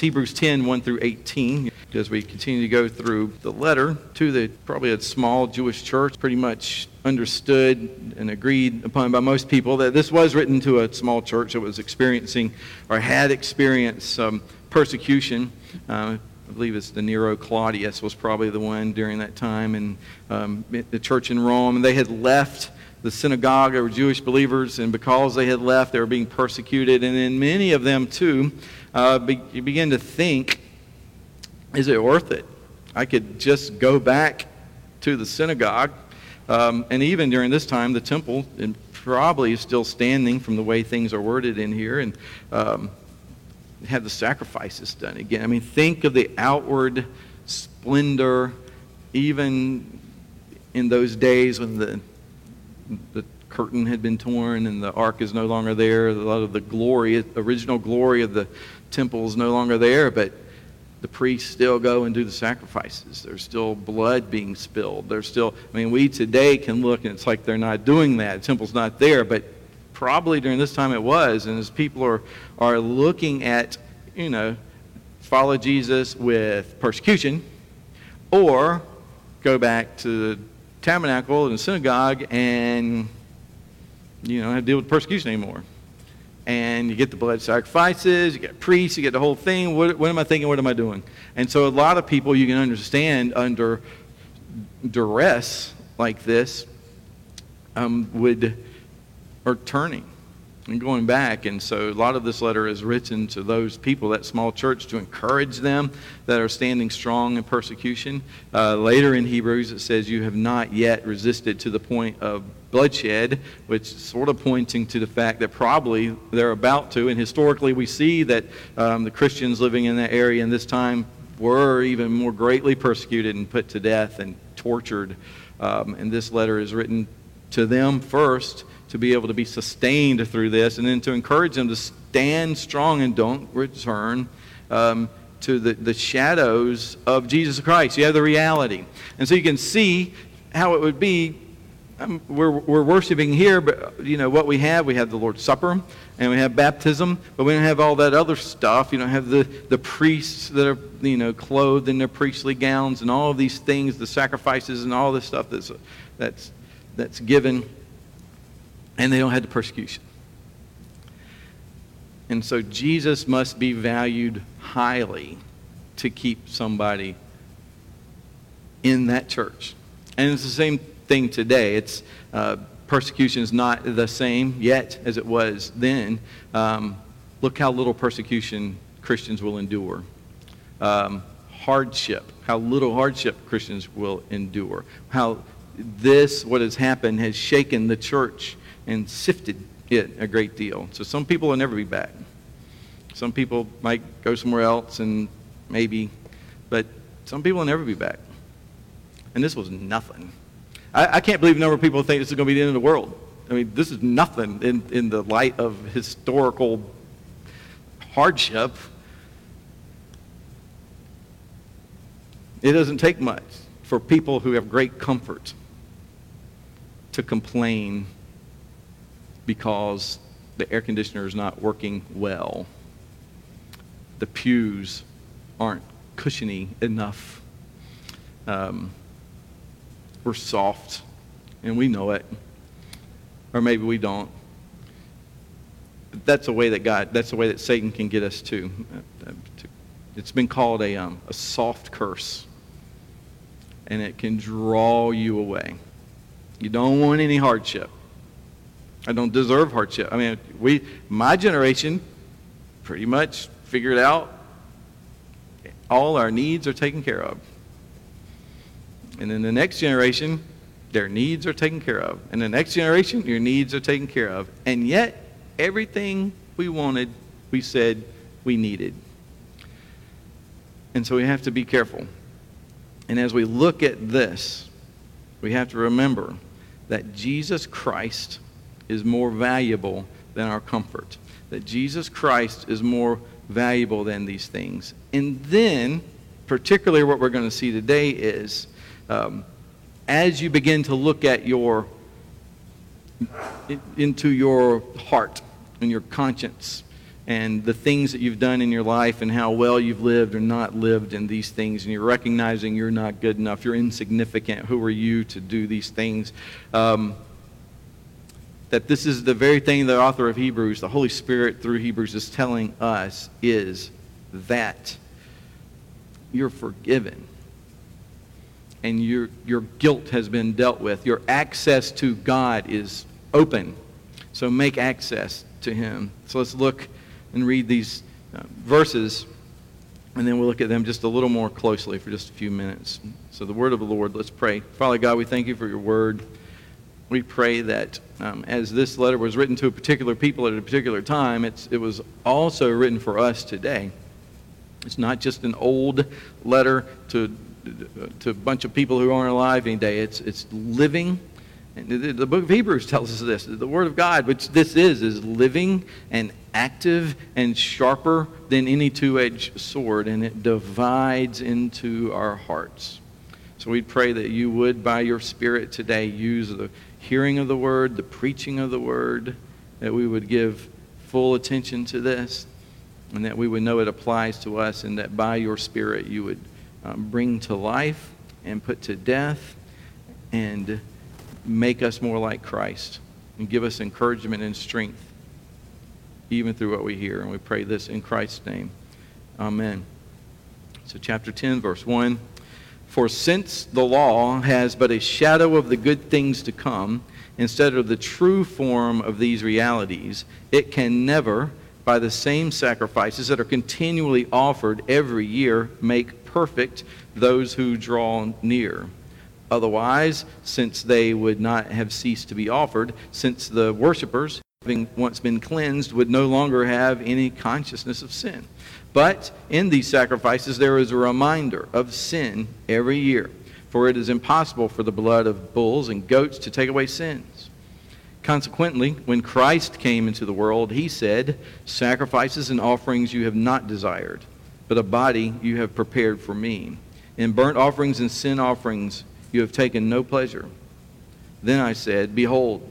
Hebrews 10, 1 through 18, as we continue to go through the letter to the probably a small Jewish church, pretty much understood and agreed upon by most people that this was written to a small church that was experiencing or had experienced persecution. Uh, I believe it's the Nero Claudius was probably the one during that time, and um, the church in Rome. And they had left the synagogue. They were Jewish believers, and because they had left, they were being persecuted. And then many of them, too, uh, be, you begin to think, is it worth it? I could just go back to the synagogue. Um, and even during this time, the temple probably is still standing from the way things are worded in here and um, have the sacrifices done again. I mean, think of the outward splendor, even in those days when the, the curtain had been torn and the ark is no longer there. A lot of the glory, original glory of the temple is no longer there, but the priests still go and do the sacrifices. There's still blood being spilled. There's still, I mean, we today can look and it's like they're not doing that. The temple's not there, but probably during this time it was. And as people are, are looking at, you know, follow Jesus with persecution or go back to the tabernacle and the synagogue and, you know, have to deal with persecution anymore and you get the blood sacrifices, you get priests, you get the whole thing. What, what am I thinking? What am I doing? And so a lot of people you can understand under duress like this um, would are turning and going back. And so a lot of this letter is written to those people, that small church, to encourage them that are standing strong in persecution. Uh, later in Hebrews, it says, You have not yet resisted to the point of bloodshed, which sort of pointing to the fact that probably they're about to. And historically, we see that um, the Christians living in that area in this time were even more greatly persecuted and put to death and tortured. Um, and this letter is written to them first to be able to be sustained through this, and then to encourage them to stand strong and don't return um, to the, the shadows of Jesus Christ. You have the reality. And so you can see how it would be. Um, we're, we're worshiping here, but you know what we have? We have the Lord's Supper and we have baptism, but we don't have all that other stuff. You don't have the, the priests that are you know clothed in their priestly gowns and all of these things, the sacrifices and all this stuff that's that's that's given and they don't have the persecution. And so Jesus must be valued highly to keep somebody in that church. And it's the same thing today. It's uh, persecution is not the same yet as it was then. Um, look how little persecution Christians will endure. Um, hardship, how little hardship Christians will endure. How this, what has happened, has shaken the church and sifted it a great deal. So some people will never be back. Some people might go somewhere else and maybe, but some people will never be back. And this was nothing. I, I can't believe a number of people think this is going to be the end of the world. I mean, this is nothing in, in the light of historical hardship. It doesn't take much for people who have great comfort to complain because the air conditioner is not working well. The pews aren't cushiony enough. Um, we're soft, and we know it. Or maybe we don't. That's a way that God, that's the way that Satan can get us to. It's been called a, um, a soft curse, and it can draw you away. You don't want any hardship. I don't deserve hardship. I mean, we, my generation, pretty much figured out all our needs are taken care of. And then the next generation, their needs are taken care of. And the next generation, your needs are taken care of. And yet, everything we wanted, we said we needed. And so we have to be careful. And as we look at this, we have to remember that Jesus Christ is more valuable than our comfort. That Jesus Christ is more valuable than these things. And then, particularly what we're going to see today is um, as you begin to look at your into your heart and your conscience and the things that you've done in your life and how well you've lived or not lived in these things, and you're recognizing you're not good enough, you're insignificant. Who are you to do these things? Um, that this is the very thing the author of Hebrews, the Holy Spirit through Hebrews, is telling us is that you're forgiven and your, your guilt has been dealt with. Your access to God is open. So make access to Him. So let's look and read these uh, verses, and then we'll look at them just a little more closely for just a few minutes. So, the word of the Lord, let's pray. Father God, we thank you for your word. We pray that um, as this letter was written to a particular people at a particular time, it's, it was also written for us today. It's not just an old letter to, to a bunch of people who aren't alive any day. It's, it's living the, the book of Hebrews tells us this. The Word of God, which this is, is living and active and sharper than any two edged sword, and it divides into our hearts. So we pray that you would, by your Spirit today, use the hearing of the Word, the preaching of the Word, that we would give full attention to this, and that we would know it applies to us, and that by your Spirit you would um, bring to life and put to death and make us more like Christ and give us encouragement and strength even through what we hear. And we pray this in Christ's name. Amen. So, chapter 10, verse 1 For since the law has but a shadow of the good things to come, instead of the true form of these realities, it can never, by the same sacrifices that are continually offered every year, make perfect those who draw near. Otherwise, since they would not have ceased to be offered, since the worshippers, having once been cleansed, would no longer have any consciousness of sin. But in these sacrifices, there is a reminder of sin every year, for it is impossible for the blood of bulls and goats to take away sins. Consequently, when Christ came into the world, he said, Sacrifices and offerings you have not desired, but a body you have prepared for me. In burnt offerings and sin offerings you have taken no pleasure. Then I said, Behold,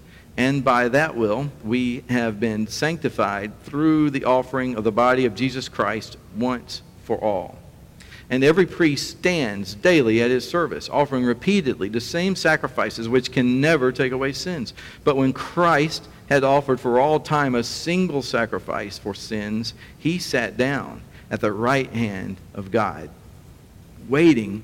And by that will, we have been sanctified through the offering of the body of Jesus Christ once for all. And every priest stands daily at his service, offering repeatedly the same sacrifices which can never take away sins. But when Christ had offered for all time a single sacrifice for sins, he sat down at the right hand of God, waiting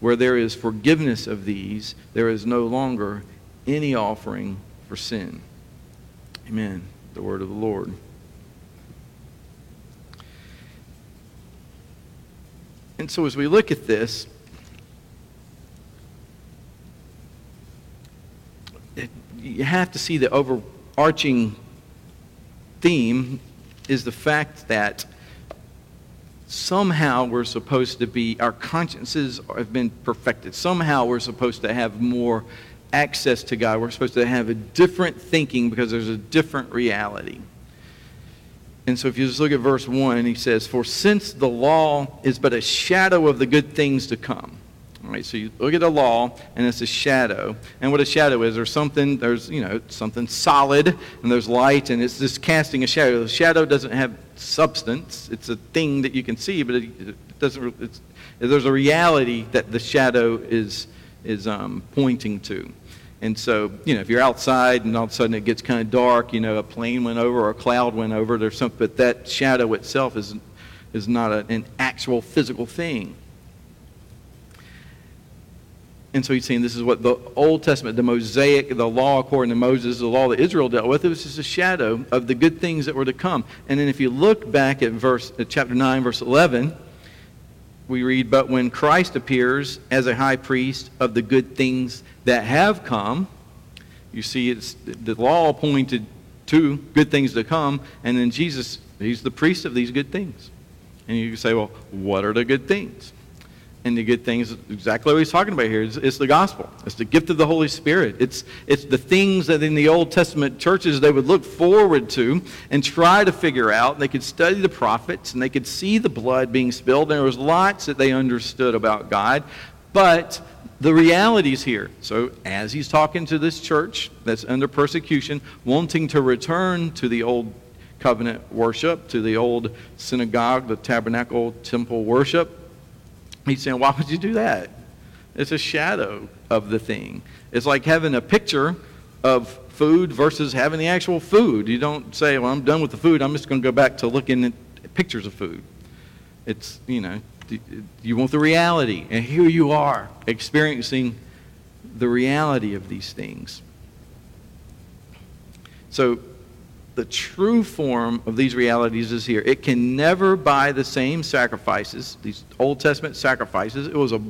Where there is forgiveness of these, there is no longer any offering for sin. Amen. The word of the Lord. And so as we look at this, it, you have to see the overarching theme is the fact that somehow we're supposed to be, our consciences have been perfected. Somehow we're supposed to have more access to God. We're supposed to have a different thinking because there's a different reality. And so if you just look at verse 1, he says, For since the law is but a shadow of the good things to come. All right, so you look at the law, and it's a shadow. And what a shadow is, there's something, there's, you know, something solid, and there's light, and it's just casting a shadow. The shadow doesn't have substance. It's a thing that you can see, but it, doesn't. There's a reality that the shadow is is um, pointing to. And so, you know, if you're outside and all of a sudden it gets kind of dark, you know, a plane went over or a cloud went over, there's something, but that shadow itself is, is not a, an actual physical thing. And so he's saying this is what the Old Testament, the Mosaic, the law according to Moses, the law that Israel dealt with, it was just a shadow of the good things that were to come. And then if you look back at verse at chapter 9, verse 11, we read, But when Christ appears as a high priest of the good things that have come, you see it's the law pointed to good things to come, and then Jesus, he's the priest of these good things. And you say, well, what are the good things? And the good things, exactly what he's talking about here, is the gospel. It's the gift of the Holy Spirit. It's, it's the things that in the Old Testament churches they would look forward to and try to figure out. They could study the prophets and they could see the blood being spilled. And There was lots that they understood about God. But the realities here. So, as he's talking to this church that's under persecution, wanting to return to the old covenant worship, to the old synagogue, the tabernacle temple worship, he's saying, Why would you do that? It's a shadow of the thing. It's like having a picture of food versus having the actual food. You don't say, Well, I'm done with the food, I'm just going to go back to looking at pictures of food. It's, you know, you want the reality. And here you are experiencing the reality of these things. So the true form of these realities is here. It can never by the same sacrifices, these Old Testament sacrifices. It was a,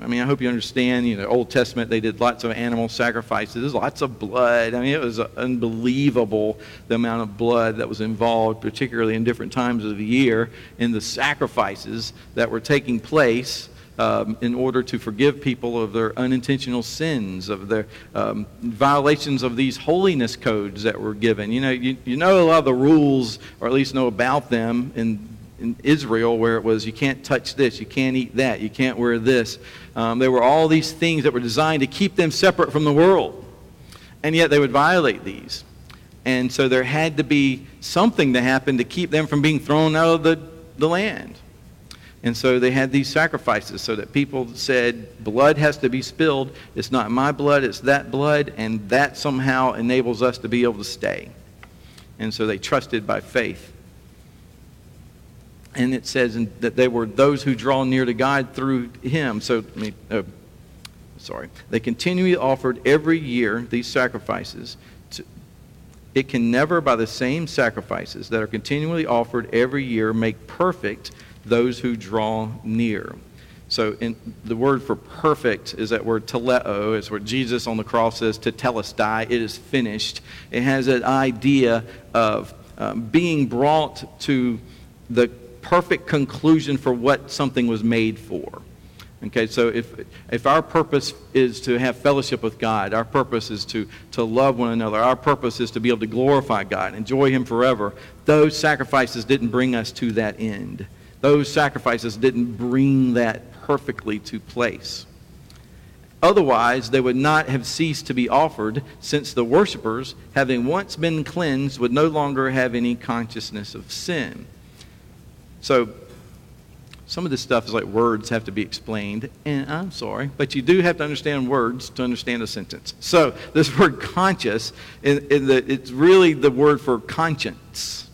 I mean, I hope you understand, you know, Old Testament, they did lots of animal sacrifices, lots of blood. I mean, it was unbelievable the amount of blood that was involved, particularly in different times of the year, in the sacrifices that were taking place um, in order to forgive people of their unintentional sins, of their um, violations of these holiness codes that were given. You know, you, you know a lot of the rules, or at least know about them in, in Israel, where it was you can't touch this, you can't eat that, you can't wear this. Um, there were all these things that were designed to keep them separate from the world. And yet they would violate these. And so there had to be something to happen to keep them from being thrown out of the, the land. And so they had these sacrifices so that people said, blood has to be spilled. It's not my blood, it's that blood, and that somehow enables us to be able to stay. And so they trusted by faith. And it says that they were those who draw near to God through him. So, uh, sorry. They continually offered every year these sacrifices. It can never, by the same sacrifices that are continually offered every year, make perfect those who draw near. So the word for perfect is that word teleo. It's where Jesus on the cross says tetelestai, it is finished. It has that idea of um, being brought to the perfect conclusion for what something was made for. Okay, so if, if our purpose is to have fellowship with God, our purpose is to, to love one another, our purpose is to be able to glorify God, enjoy Him forever, those sacrifices didn't bring us to that end those sacrifices didn't bring that perfectly to place. Otherwise, they would not have ceased to be offered, since the worshippers, having once been cleansed, would no longer have any consciousness of sin. So, some of this stuff is like words have to be explained, and I'm sorry, but you do have to understand words to understand a sentence. So, this word conscious, in, in the, it's really the word for conscience.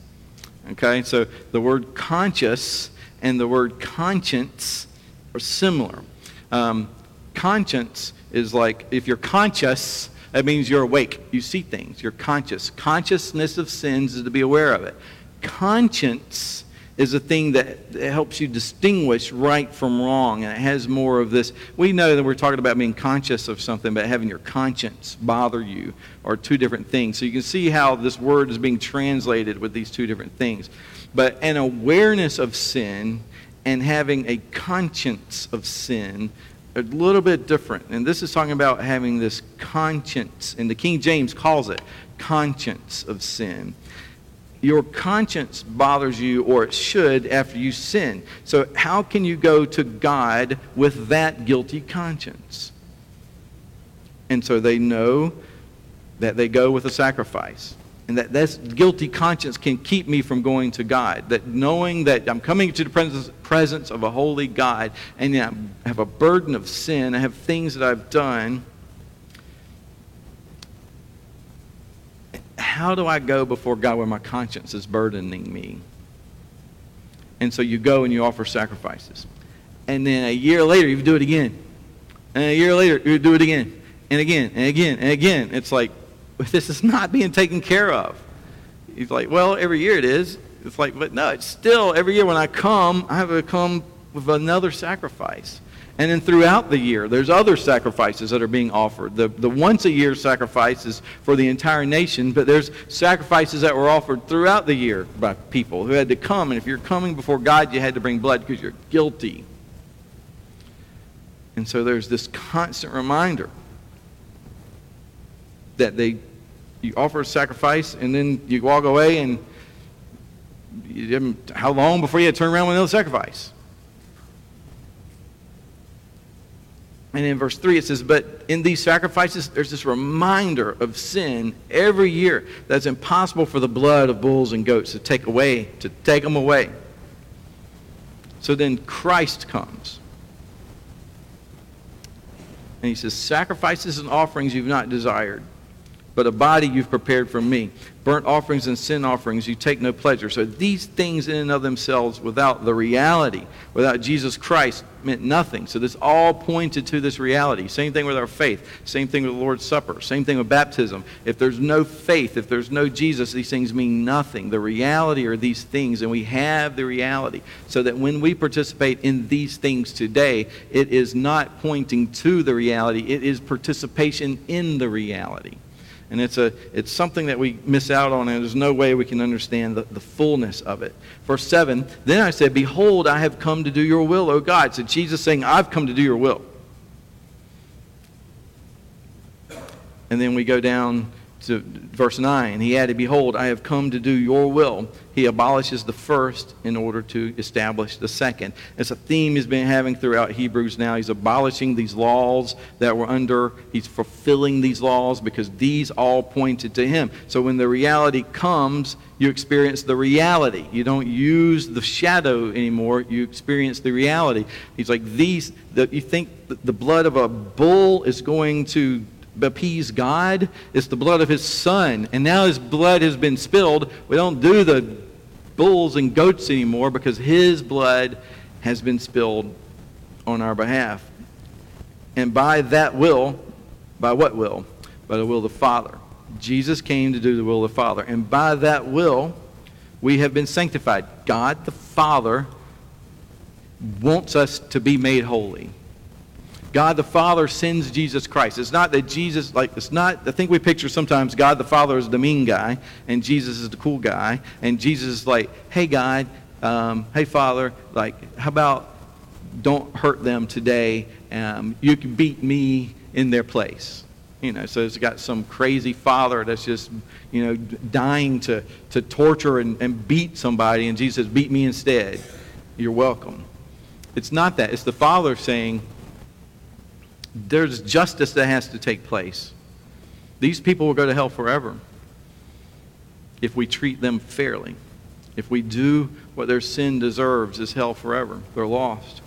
Okay, so the word conscious and the word conscience are similar. Um, conscience is like if you're conscious, that means you're awake. You see things. You're conscious. Consciousness of sins is to be aware of it. Conscience is a thing that helps you distinguish right from wrong, and it has more of this. We know that we're talking about being conscious of something, but having your conscience bother you are two different things. So you can see how this word is being translated with these two different things. But an awareness of sin and having a conscience of sin a little bit different. And this is talking about having this conscience, and the King James calls it conscience of sin. Your conscience bothers you, or it should, after you sin. So, how can you go to God with that guilty conscience? And so they know that they go with a sacrifice and that this guilty conscience can keep me from going to God. That knowing that I'm coming to the presence, presence of a holy God and I have a burden of sin, I have things that I've done. How do I go before God when my conscience is burdening me? And so you go and you offer sacrifices. And then a year later, you do it again. And a year later, you do it again and again and again and again. It's like, this is not being taken care of. He's like, well, every year it is. It's like, but no, it's still every year when I come, I have to come with another sacrifice. And then throughout the year, there's other sacrifices that are being offered. The, the once a year sacrifices for the entire nation, but there's sacrifices that were offered throughout the year by people who had to come. And if you're coming before God, you had to bring blood because you're guilty. And so there's this constant reminder that they you offer a sacrifice and then you walk away and you, how long before you turn around with another sacrifice? And in verse 3 it says, But in these sacrifices, there's this reminder of sin every year that's impossible for the blood of bulls and goats to take away, to take them away. So then Christ comes. And he says, Sacrifices and offerings you've not desired but a body you've prepared for me. Burnt offerings and sin offerings you take no pleasure. So these things in and of themselves, without the reality, without Jesus Christ, meant nothing. So this all pointed to this reality. Same thing with our faith. Same thing with the Lord's Supper. Same thing with baptism. If there's no faith, if there's no Jesus, these things mean nothing. The reality are these things, and we have the reality. So that when we participate in these things today, it is not pointing to the reality, it is participation in the reality. And it's, a, it's something that we miss out on, and there's no way we can understand the, the fullness of it. Verse 7 Then I said, Behold, I have come to do your will, O God. So Jesus saying, I've come to do your will. And then we go down to verse 9. He added, Behold, I have come to do your will. He abolishes the first in order to establish the second. It's a theme he's been having throughout Hebrews now. He's abolishing these laws that were under, he's fulfilling these laws because these all pointed to him. So when the reality comes, you experience the reality. You don't use the shadow anymore, you experience the reality. He's like, these, the, you think the blood of a bull is going to appease God. It's the blood of his son. And now his blood has been spilled. We don't do the bulls and goats anymore because his blood has been spilled on our behalf. And by that will, by what will? By the will of the Father. Jesus came to do the will of the Father. And by that will, we have been sanctified. God the Father wants us to be made holy. God the Father sends Jesus Christ. It's not that Jesus, like, it's not, I think we picture sometimes God the Father is the mean guy, and Jesus is the cool guy, and Jesus is like, hey, God, um, hey, Father, like, how about don't hurt them today? Um, you can beat me in their place. You know, so it's got some crazy father that's just, you know, dying to, to torture and, and beat somebody, and Jesus says, beat me instead. You're welcome. It's not that. It's the father saying, there's justice that has to take place. These people will go to hell forever if we treat them fairly. If we do what their sin deserves is hell forever. They're lost.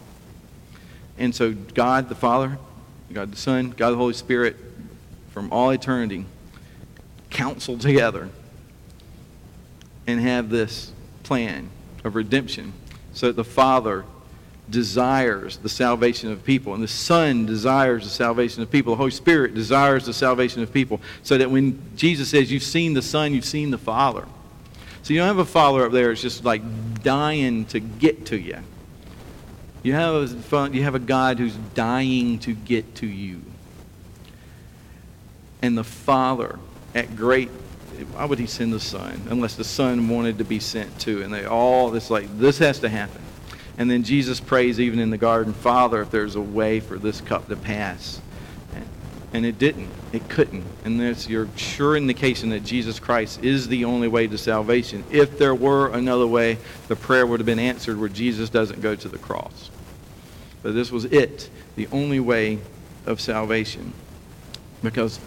And so God the Father, God the Son, God the Holy Spirit, from all eternity, counsel together and have this plan of redemption so that the Father desires the salvation of people, and the Son desires the salvation of people. The Holy Spirit desires the salvation of people. So that when Jesus says, You've seen the Son, you've seen the Father. So you don't have a Father up there that's just like dying to get to you. You have, a, you have a God who's dying to get to you. And the Father, at great why would he send the son unless the son wanted to be sent too and they all it's like this has to happen and then Jesus prays even in the garden, Father, if there's a way for this cup to pass. And it didn't. It couldn't. And that's your sure indication that Jesus Christ is the only way to salvation. If there were another way, the prayer would have been answered where Jesus doesn't go to the cross. But this was it, the only way of salvation. Because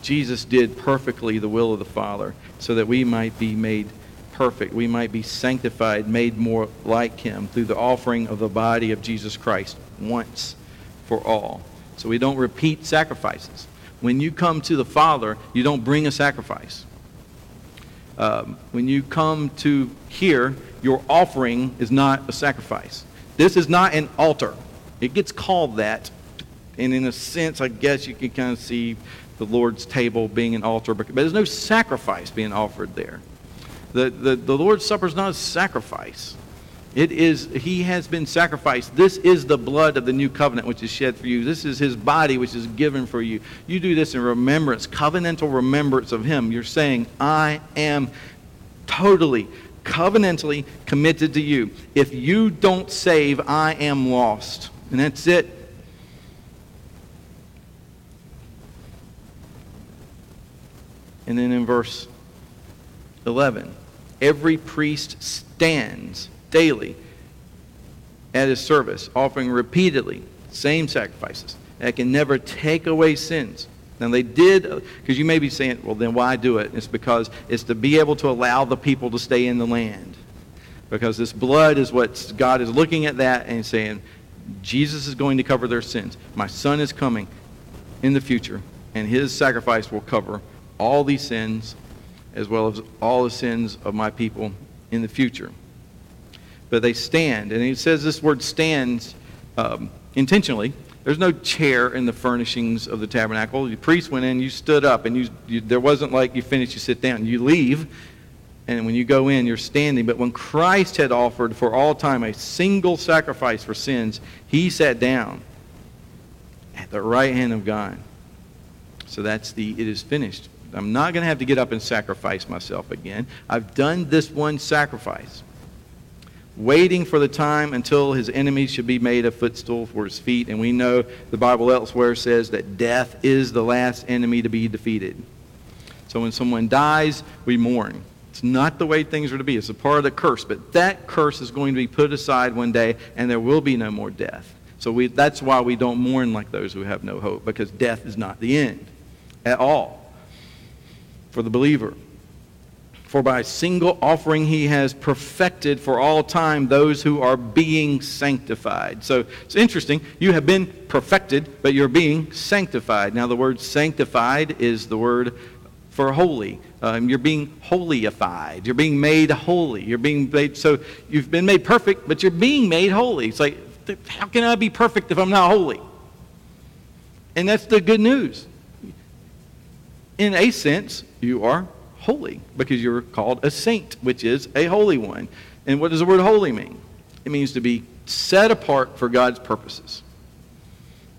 Jesus did perfectly the will of the Father so that we might be made perfect, we might be sanctified, made more like him through the offering of the body of Jesus Christ once for all. So we don't repeat sacrifices. When you come to the Father, you don't bring a sacrifice. Um, when you come to here, your offering is not a sacrifice. This is not an altar. It gets called that And in a sense, I guess you can kind of see the Lord's table being an altar, but there's no sacrifice being offered there. The, the, the Lord's Supper is not a sacrifice. It is, he has been sacrificed. This is the blood of the new covenant which is shed for you. This is his body which is given for you. You do this in remembrance, covenantal remembrance of him. You're saying, I am totally, covenantally committed to you. If you don't save, I am lost. And that's it. And then in verse 11, every priest stands daily at his service, offering repeatedly same sacrifices that can never take away sins. Now they did, uh, because you may be saying, well, then why do it? It's because it's to be able to allow the people to stay in the land. Because this blood is what God is looking at that and saying, Jesus is going to cover their sins. My son is coming in the future, and his sacrifice will cover all these sins as well as all the sins of my people in the future. But they stand, and he says this word stands um, intentionally. There's no chair in the furnishings of the tabernacle. The priest went in, you stood up, and you, you, there wasn't like you finish, you sit down. You leave, and when you go in, you're standing. But when Christ had offered for all time a single sacrifice for sins, he sat down at the right hand of God. So that's the it is finished. I'm not going to have to get up and sacrifice myself again. I've done this one sacrifice. Waiting for the time until his enemies should be made a footstool for his feet. And we know the Bible elsewhere says that death is the last enemy to be defeated. So when someone dies, we mourn. It's not the way things are to be. It's a part of the curse. But that curse is going to be put aside one day, and there will be no more death. So we, that's why we don't mourn like those who have no hope, because death is not the end at all for the believer. For by a single offering he has perfected for all time those who are being sanctified. So it's interesting. You have been perfected, but you're being sanctified. Now, the word sanctified is the word for holy. Um, you're being holyified. You're being made holy. You're being made, so you've been made perfect, but you're being made holy. It's like, how can I be perfect if I'm not holy? And that's the good news in a sense, you are holy because you're called a saint, which is a holy one. And what does the word holy mean? It means to be set apart for God's purposes.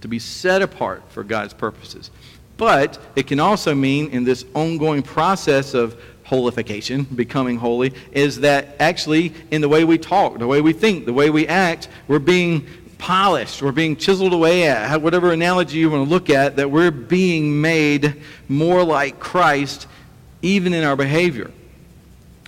To be set apart for God's purposes. But it can also mean in this ongoing process of holification, becoming holy, is that actually in the way we talk, the way we think, the way we act, we're being polished, we're being chiseled away at, whatever analogy you want to look at, that we're being made more like Christ even in our behavior.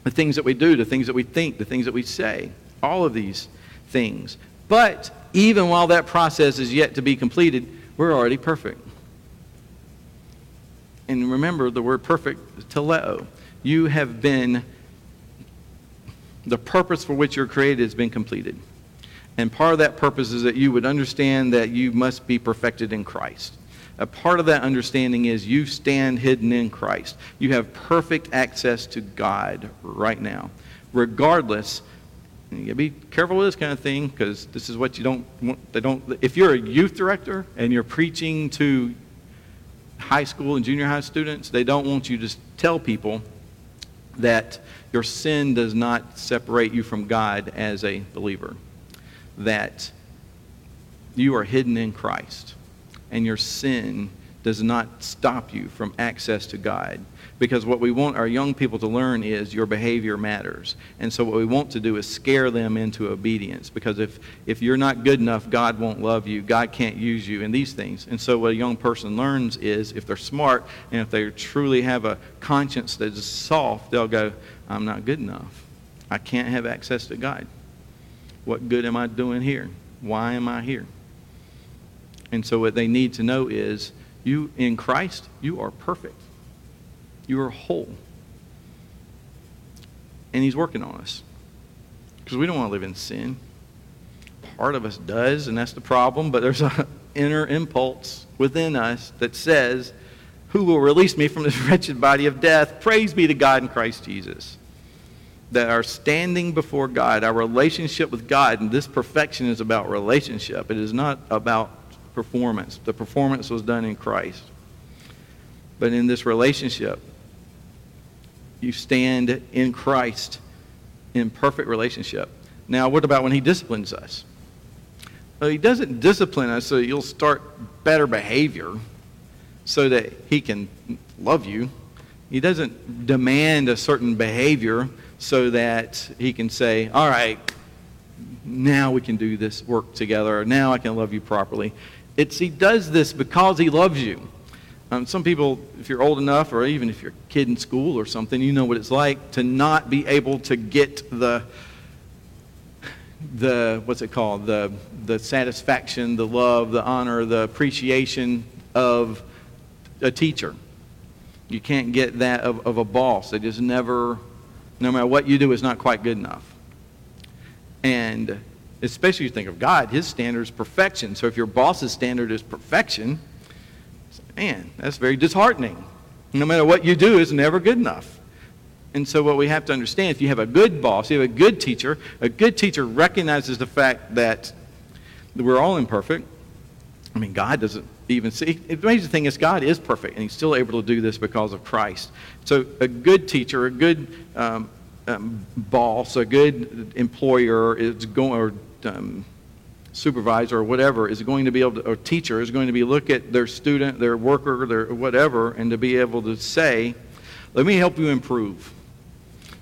The things that we do, the things that we think, the things that we say, all of these things. But even while that process is yet to be completed, we're already perfect. And remember the word perfect, teleo. You have been, the purpose for which you're created has been completed. And part of that purpose is that you would understand that you must be perfected in Christ. A part of that understanding is you stand hidden in Christ. You have perfect access to God right now, regardless. You gotta be careful with this kind of thing because this is what you don't want. They don't. If you're a youth director and you're preaching to high school and junior high students, they don't want you to tell people that your sin does not separate you from God as a believer that you are hidden in Christ and your sin does not stop you from access to God. Because what we want our young people to learn is your behavior matters. And so what we want to do is scare them into obedience. Because if, if you're not good enough, God won't love you. God can't use you in these things. And so what a young person learns is if they're smart and if they truly have a conscience that is soft, they'll go, I'm not good enough. I can't have access to God. What good am I doing here? Why am I here? And so what they need to know is you in Christ, you are perfect. You are whole. And he's working on us. Because we don't want to live in sin. Part of us does, and that's the problem, but there's an inner impulse within us that says, Who will release me from this wretched body of death? Praise be to God in Christ Jesus that our standing before God, our relationship with God, and this perfection is about relationship. It is not about performance. The performance was done in Christ. But in this relationship, you stand in Christ in perfect relationship. Now, what about when he disciplines us? Well, he doesn't discipline us so you'll start better behavior so that he can love you. He doesn't demand a certain behavior so that he can say, all right, now we can do this work together, now I can love you properly. It's, he does this because he loves you. Um, some people, if you're old enough, or even if you're a kid in school or something, you know what it's like to not be able to get the, the what's it called, the, the satisfaction, the love, the honor, the appreciation of a teacher. You can't get that of, of a boss. They just never, no matter what you do, is not quite good enough. And especially if you think of God, his standard is perfection. So if your boss's standard is perfection, man, that's very disheartening. No matter what you do, is never good enough. And so what we have to understand, if you have a good boss, you have a good teacher, a good teacher recognizes the fact that we're all imperfect. I mean, God doesn't even see. The amazing thing is God is perfect, and he's still able to do this because of Christ. So a good teacher, a good um, um, boss, a good employer is going, or um, supervisor or whatever is going to be able to, or teacher is going to be look at their student, their worker, their whatever, and to be able to say, let me help you improve.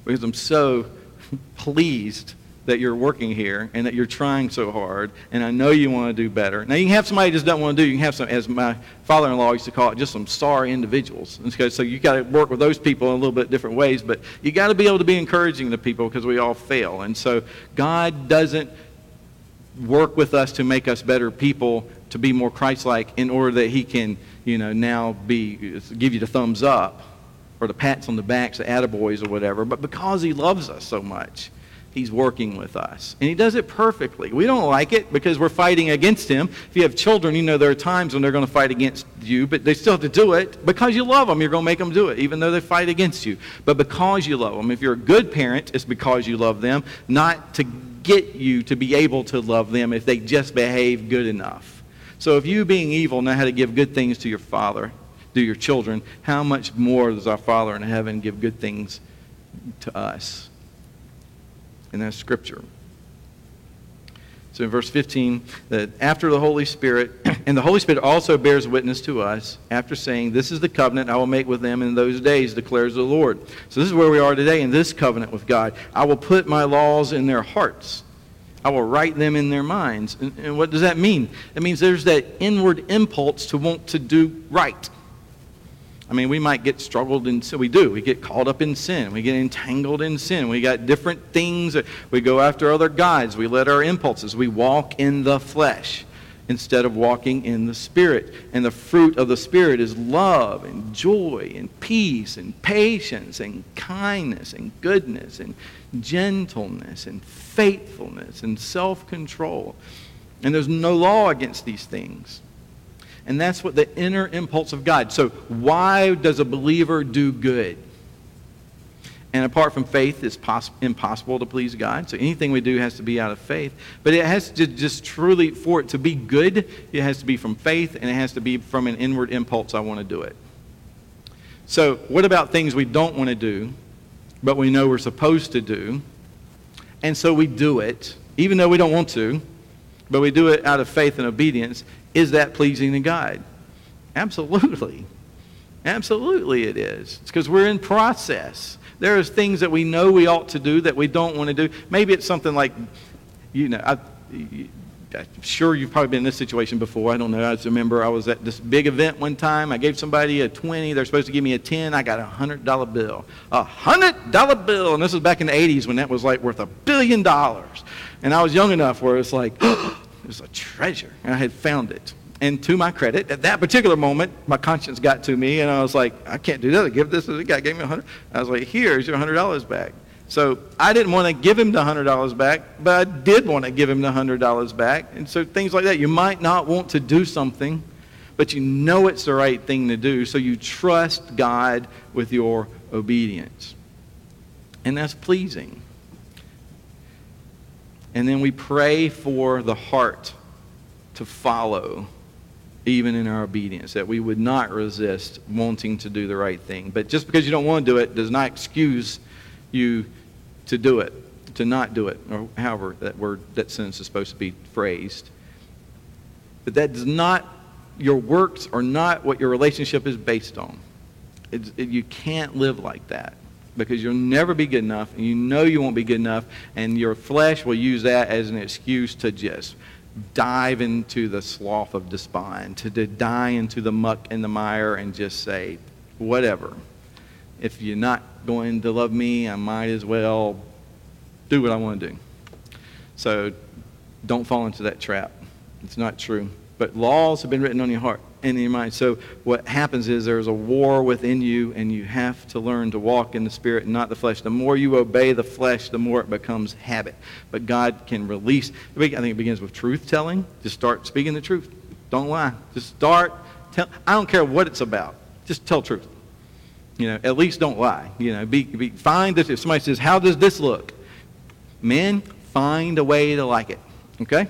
Because I'm so pleased that you're working here and that you're trying so hard, and I know you want to do better. Now, you can have somebody who just doesn't want to do. You can have some, as my father-in-law used to call it, just some sorry individuals. And so you got to work with those people in a little bit different ways, but you got to be able to be encouraging to people because we all fail. And so God doesn't work with us to make us better people, to be more Christ-like, in order that He can, you know, now be give you the thumbs up or the pats on the backs, the attaboys or whatever. But because He loves us so much, He's working with us. And He does it perfectly. We don't like it because we're fighting against Him. If you have children, you know there are times when they're going to fight against you, but they still have to do it. Because you love them, you're going to make them do it, even though they fight against you. But because you love them, if you're a good parent, it's because you love them, not to get you to be able to love them if they just behave good enough. So if you, being evil, know how to give good things to your Father, to your children, how much more does our Father in heaven give good things to us? And that's Scripture. So in verse 15, that after the Holy Spirit, and the Holy Spirit also bears witness to us, after saying, This is the covenant I will make with them in those days, declares the Lord. So this is where we are today in this covenant with God. I will put my laws in their hearts. I will write them in their minds. And, and what does that mean? It means there's that inward impulse to want to do right. I mean, we might get struggled in sin. We do. We get caught up in sin. We get entangled in sin. We got different things. We go after other gods. We let our impulses. We walk in the flesh instead of walking in the Spirit. And the fruit of the Spirit is love and joy and peace and patience and kindness and goodness and gentleness and faithfulness and self control. And there's no law against these things. And that's what the inner impulse of God. So, why does a believer do good? And apart from faith, it's poss- impossible to please God. So anything we do has to be out of faith. But it has to just truly, for it to be good, it has to be from faith and it has to be from an inward impulse. I want to do it. So, what about things we don't want to do, but we know we're supposed to do? And so we do it, even though we don't want to, but we do it out of faith and obedience. Is that pleasing to God? Absolutely. Absolutely it is. It's because we're in process. There are things that we know we ought to do that we don't want to do. Maybe it's something like, you know, I, I'm sure you've probably been in this situation before. I don't know. I just remember I was at this big event one time. I gave somebody a 20. They're supposed to give me a 10. I got a $100 bill. A $100 bill. And this was back in the 80s when that was like worth a billion dollars. And I was young enough where it's like, It was a treasure, and I had found it. And to my credit, at that particular moment, my conscience got to me, and I was like, I can't do that. I give this to the guy, gave me a hundred. I was like, here's your hundred dollars back. So I didn't want to give him the hundred dollars back, but I did want to give him the hundred dollars back. And so things like that. You might not want to do something, but you know it's the right thing to do, so you trust God with your obedience. And that's pleasing. And then we pray for the heart to follow even in our obedience, that we would not resist wanting to do the right thing. But just because you don't want to do it does not excuse you to do it, to not do it, or however that word, that sentence is supposed to be phrased. But that does not, your works are not what your relationship is based on. It, you can't live like that because you'll never be good enough, and you know you won't be good enough, and your flesh will use that as an excuse to just dive into the slough of despond, to, to die into the muck and the mire and just say, whatever. If you're not going to love me, I might as well do what I want to do. So don't fall into that trap. It's not true. But laws have been written on your heart and in your mind. So what happens is there's a war within you, and you have to learn to walk in the spirit and not the flesh. The more you obey the flesh, the more it becomes habit. But God can release. I think it begins with truth telling. Just start speaking the truth. Don't lie. Just start. Tell. I don't care what it's about. Just tell truth. You know, at least don't lie. You know, be, be find this. If somebody says, "How does this look?" Men, find a way to like it. Okay.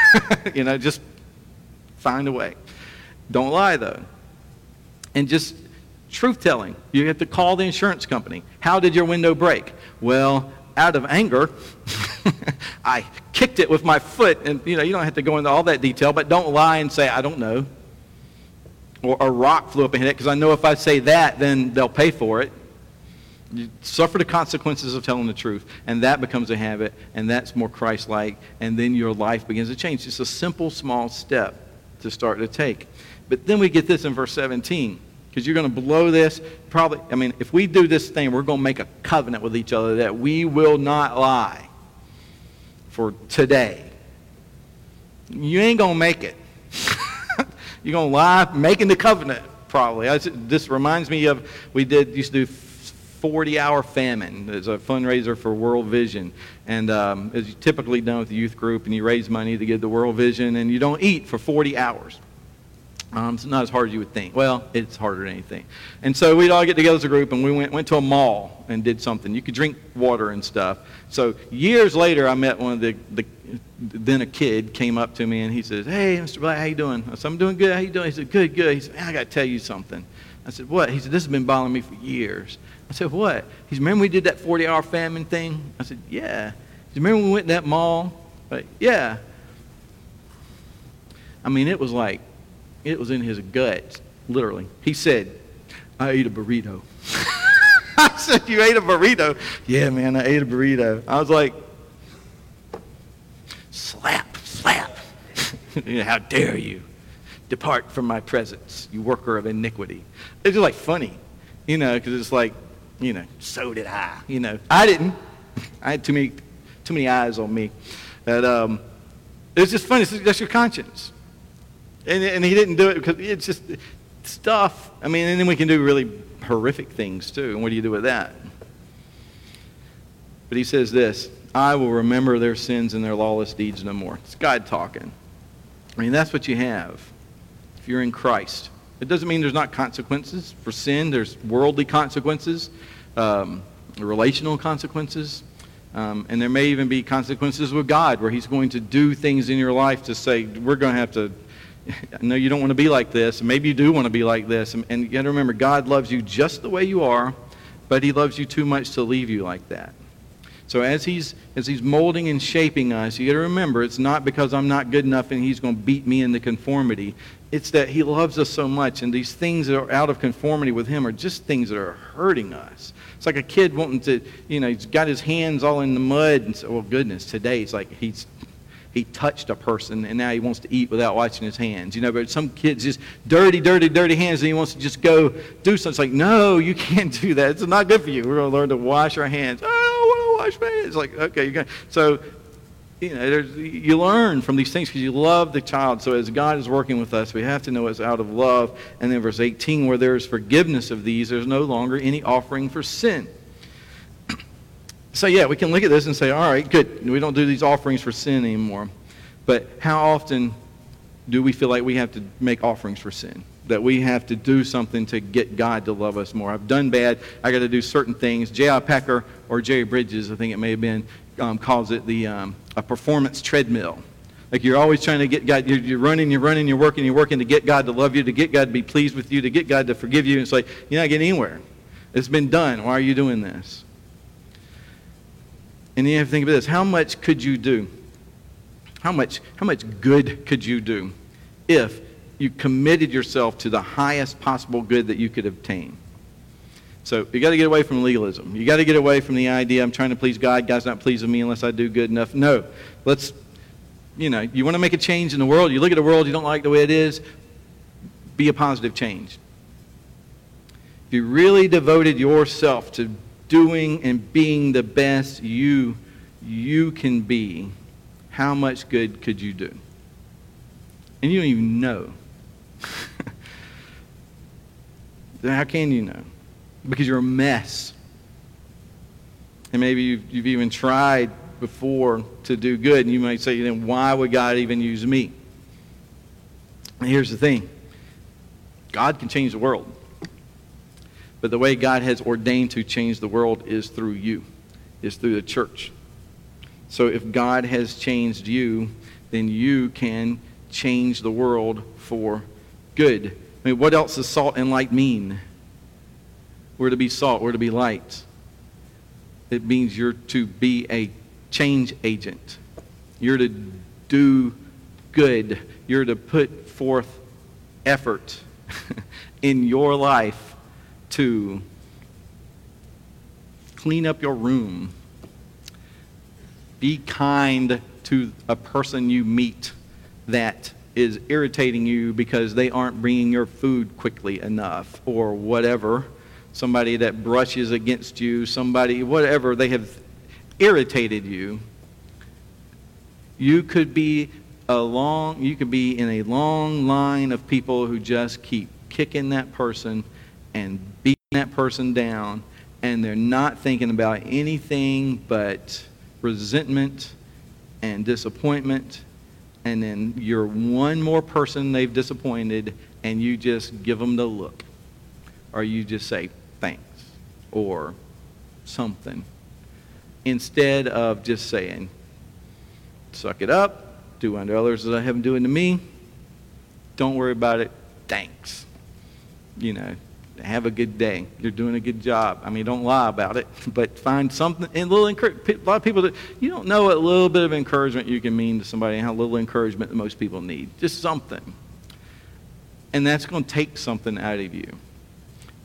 you know, just Find a way. Don't lie, though. And just truth telling. You have to call the insurance company. How did your window break? Well, out of anger, I kicked it with my foot. And, you know, you don't have to go into all that detail, but don't lie and say, I don't know. Or a rock flew up and hit it, because I know if I say that, then they'll pay for it. You suffer the consequences of telling the truth, and that becomes a habit, and that's more Christ like, and then your life begins to change. It's a simple, small step to start to take. But then we get this in verse 17 because you're going to blow this. Probably, I mean, if we do this thing, we're going to make a covenant with each other that we will not lie for today. You ain't going to make it. You're going to lie making the covenant, probably. This reminds me of, we did, used to do 40 hour famine. It's a fundraiser for World Vision. And um, it's typically done with the youth group, and you raise money to give the World Vision, and you don't eat for 40 hours. Um, it's not as hard as you would think. Well, it's harder than anything. And so we'd all get together as a group, and we went, went to a mall and did something. You could drink water and stuff. So years later, I met one of the, the then a kid came up to me, and he says, hey, Mr. Black, how you doing? I said, I'm doing good. How you doing? He said, good, good. He said, I got to tell you something. I said, what? He said, this has been bothering me for years. I said, what? He said, remember we did that 40-hour famine thing? I said, yeah. He said, remember we went to that mall? Like, yeah. I mean, it was like, it was in his guts, literally. He said, I ate a burrito. I said, you ate a burrito? Yeah, man, I ate a burrito. I was like, slap, slap. How dare you? Depart from my presence, you worker of iniquity. It's just like funny, you know, because it's like, you know, so did I. You know, I didn't. I had too many, too many eyes on me. But um, it's just funny. It's, That's your conscience. And, and he didn't do it because it's just stuff. I mean, and then we can do really horrific things too. And what do you do with that? But he says this I will remember their sins and their lawless deeds no more. It's God talking. I mean, that's what you have if you're in Christ. It doesn't mean there's not consequences for sin. There's worldly consequences, um, relational consequences, um, and there may even be consequences with God where He's going to do things in your life to say, we're going to have to. I know you don't want to be like this. Maybe you do want to be like this. And, you got to remember, God loves you just the way you are, but He loves you too much to leave you like that. So as he's, as he's molding and shaping us, you got to remember it's not because I'm not good enough and he's going to beat me into conformity. It's that he loves us so much, and these things that are out of conformity with him are just things that are hurting us. It's like a kid wanting to, you know, he's got his hands all in the mud, and so, well, goodness, today it's like he's he touched a person and now he wants to eat without washing his hands. You know, but some kids just dirty, dirty, dirty hands and he wants to just go do something. It's like, no, you can't do that. It's not good for you. We're going to learn to wash our hands. Oh, I want to wash my hands. It's like, okay, you got so you know, you learn from these things because you love the child. So as God is working with us, we have to know it's out of love. And then verse 18, where there is forgiveness of these, there's no longer any offering for sin. So, yeah, we can look at this and say, all right, good. We don't do these offerings for sin anymore. But how often do we feel like we have to make offerings for sin? That we have to do something to get God to love us more. I've done bad. I got to do certain things. J.I. Packer or Jerry Bridges, I think it may have been, um, calls it the um, a performance treadmill. Like you're always trying to get God, you're, you're, running, you're running, you're working, you're working to get God to love you, to get God to be pleased with you, to get God to forgive you. It's like you're not getting anywhere. It's been done. Why are you doing this? And you have to think about this. How much could you do? How much, how much good could you do if you committed yourself to the highest possible good that you could obtain? So you got to get away from legalism. You got to get away from the idea I'm trying to please God. God's not pleased with me unless I do good enough. No. Let's, you know, you want to make a change in the world. You look at the world, you don't like the way it is. Be a positive change. If you really devoted yourself to doing and being the best you you can be, how much good could you do? And you don't even know. how can you know? Because you're a mess. And maybe you've, you've even tried before to do good, and you might say, then why would God even use me? And here's the thing God can change the world. But the way God has ordained to change the world is through you, is through the church. So if God has changed you, then you can change the world for good. I mean, what else does salt and light mean? We're to be salt, we're to be light. It means you're to be a change agent. You're to do good. You're to put forth effort in your life to clean up your room. Be kind to a person you meet that is irritating you because they aren't bringing your food quickly enough or whatever. Somebody that brushes against you, somebody, whatever, they have irritated you. You could be a long, you could be in a long line of people who just keep kicking that person and beating that person down, and they're not thinking about anything but resentment and disappointment, and then you're one more person they've disappointed, and you just give them the look. Or you just say thanks or something. Instead of just saying, suck it up, do unto others as I have them doing to me. Don't worry about it. Thanks. You know, have a good day. You're doing a good job. I mean, don't lie about it, but find something. And a little encouragement. a lot of people that you don't know what a little bit of encouragement you can mean to somebody, and how little encouragement most people need. Just something, and that's going to take something out of you.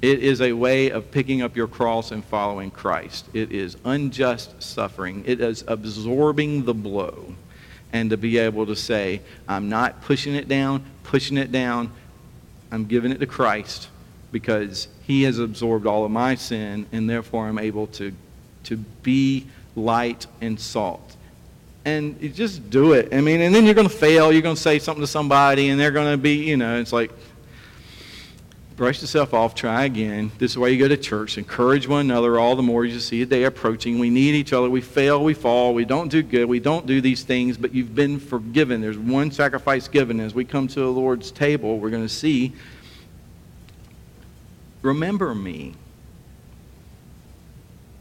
It is a way of picking up your cross and following Christ. It is unjust suffering. It is absorbing the blow, and to be able to say, "I'm not pushing it down, pushing it down. I'm giving it to Christ." Because he has absorbed all of my sin, and therefore I'm able to, to be light and salt. And you just do it. I mean, and then you're going to fail. You're going to say something to somebody, and they're going to be, you know, it's like, brush yourself off, try again. This is why you go to church. Encourage one another all the more you see a day approaching. We need each other. We fail, we fall, we don't do good, we don't do these things, but you've been forgiven. There's one sacrifice given. As we come to the Lord's table, we're going to see Remember me.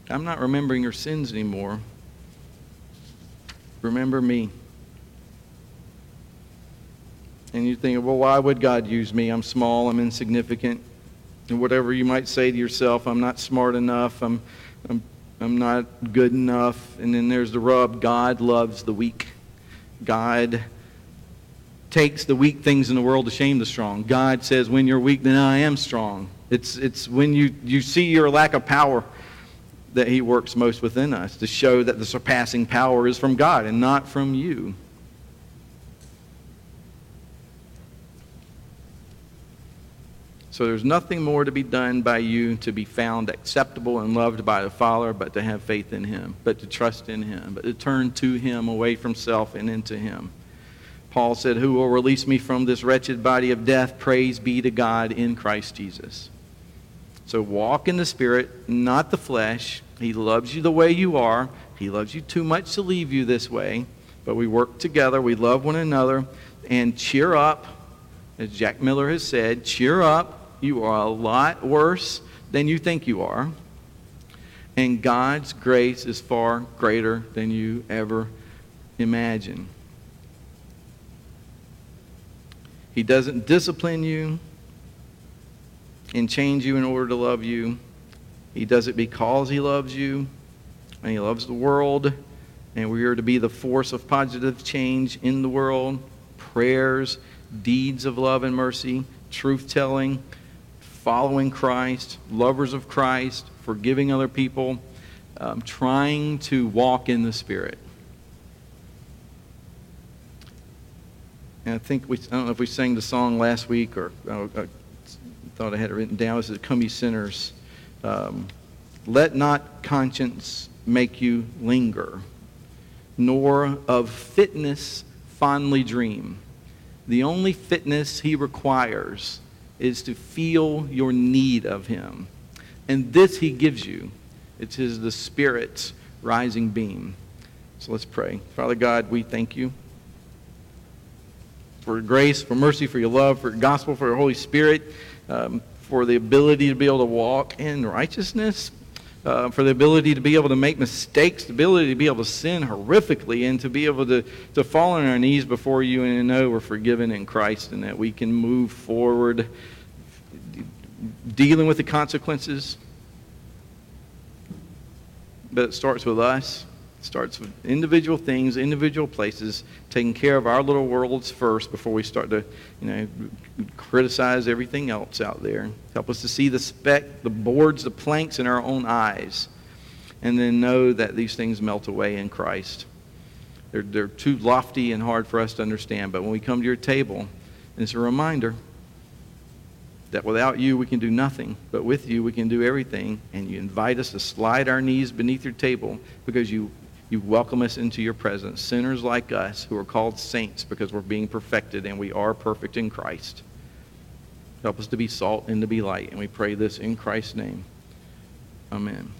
I'm not remembering your sins anymore. Remember me. And you think, well, why would God use me? I'm small, I'm insignificant. And whatever you might say to yourself, I'm not smart enough, I'm, I'm, I'm not good enough. And then there's the rub God loves the weak. God takes the weak things in the world to shame the strong. God says, when you're weak, then I am strong. It's, it's when you, you see your lack of power that he works most within us to show that the surpassing power is from God and not from you. So there's nothing more to be done by you to be found acceptable and loved by the Father, but to have faith in Him, but to trust in Him, but to turn to Him away from self and into Him. Paul said, Who will release me from this wretched body of death? Praise be to God in Christ Jesus. So walk in the Spirit, not the flesh. He loves you the way you are. He loves you too much to leave you this way. But we work together. We love one another. And cheer up. As Jack Miller has said, cheer up. You are a lot worse than you think you are. And God's grace is far greater than you ever imagine. He doesn't discipline you and change you in order to love you. He does it because he loves you and he loves the world. And we are to be the force of positive change in the world. Prayers, deeds of love and mercy, truth telling, following Christ, lovers of Christ, forgiving other people, um, trying to walk in the Spirit. And I think we, I don't know if we sang the song last week or uh, I thought I had it written down. This is Come Sinners. Um, Let not conscience make you linger, nor of fitness fondly dream. The only fitness he requires is to feel your need of him. And this he gives you. It's the Spirit's rising beam. So let's pray. Father God, we thank you for grace, for mercy, for your love, for your gospel, for your Holy Spirit, um, for the ability to be able to walk in righteousness, uh, for the ability to be able to make mistakes, the ability to be able to sin horrifically, and to be able to, to fall on our knees before you and know we're forgiven in Christ and that we can move forward dealing with the consequences. But it starts with us. Starts with individual things, individual places, taking care of our little worlds first before we start to, you know, criticize everything else out there. Help us to see the speck, the boards, the planks in our own eyes, and then know that these things melt away in Christ. They're, they're too lofty and hard for us to understand, but when we come to your table, it's a reminder that without you we can do nothing, but with you we can do everything. And you invite us to slide our knees beneath your table because you, you welcome us into your presence. Sinners like us who are called saints because we're being perfected and we are perfect in Christ. Help us to be salt and to be light. And we pray this in Christ's name. Amen.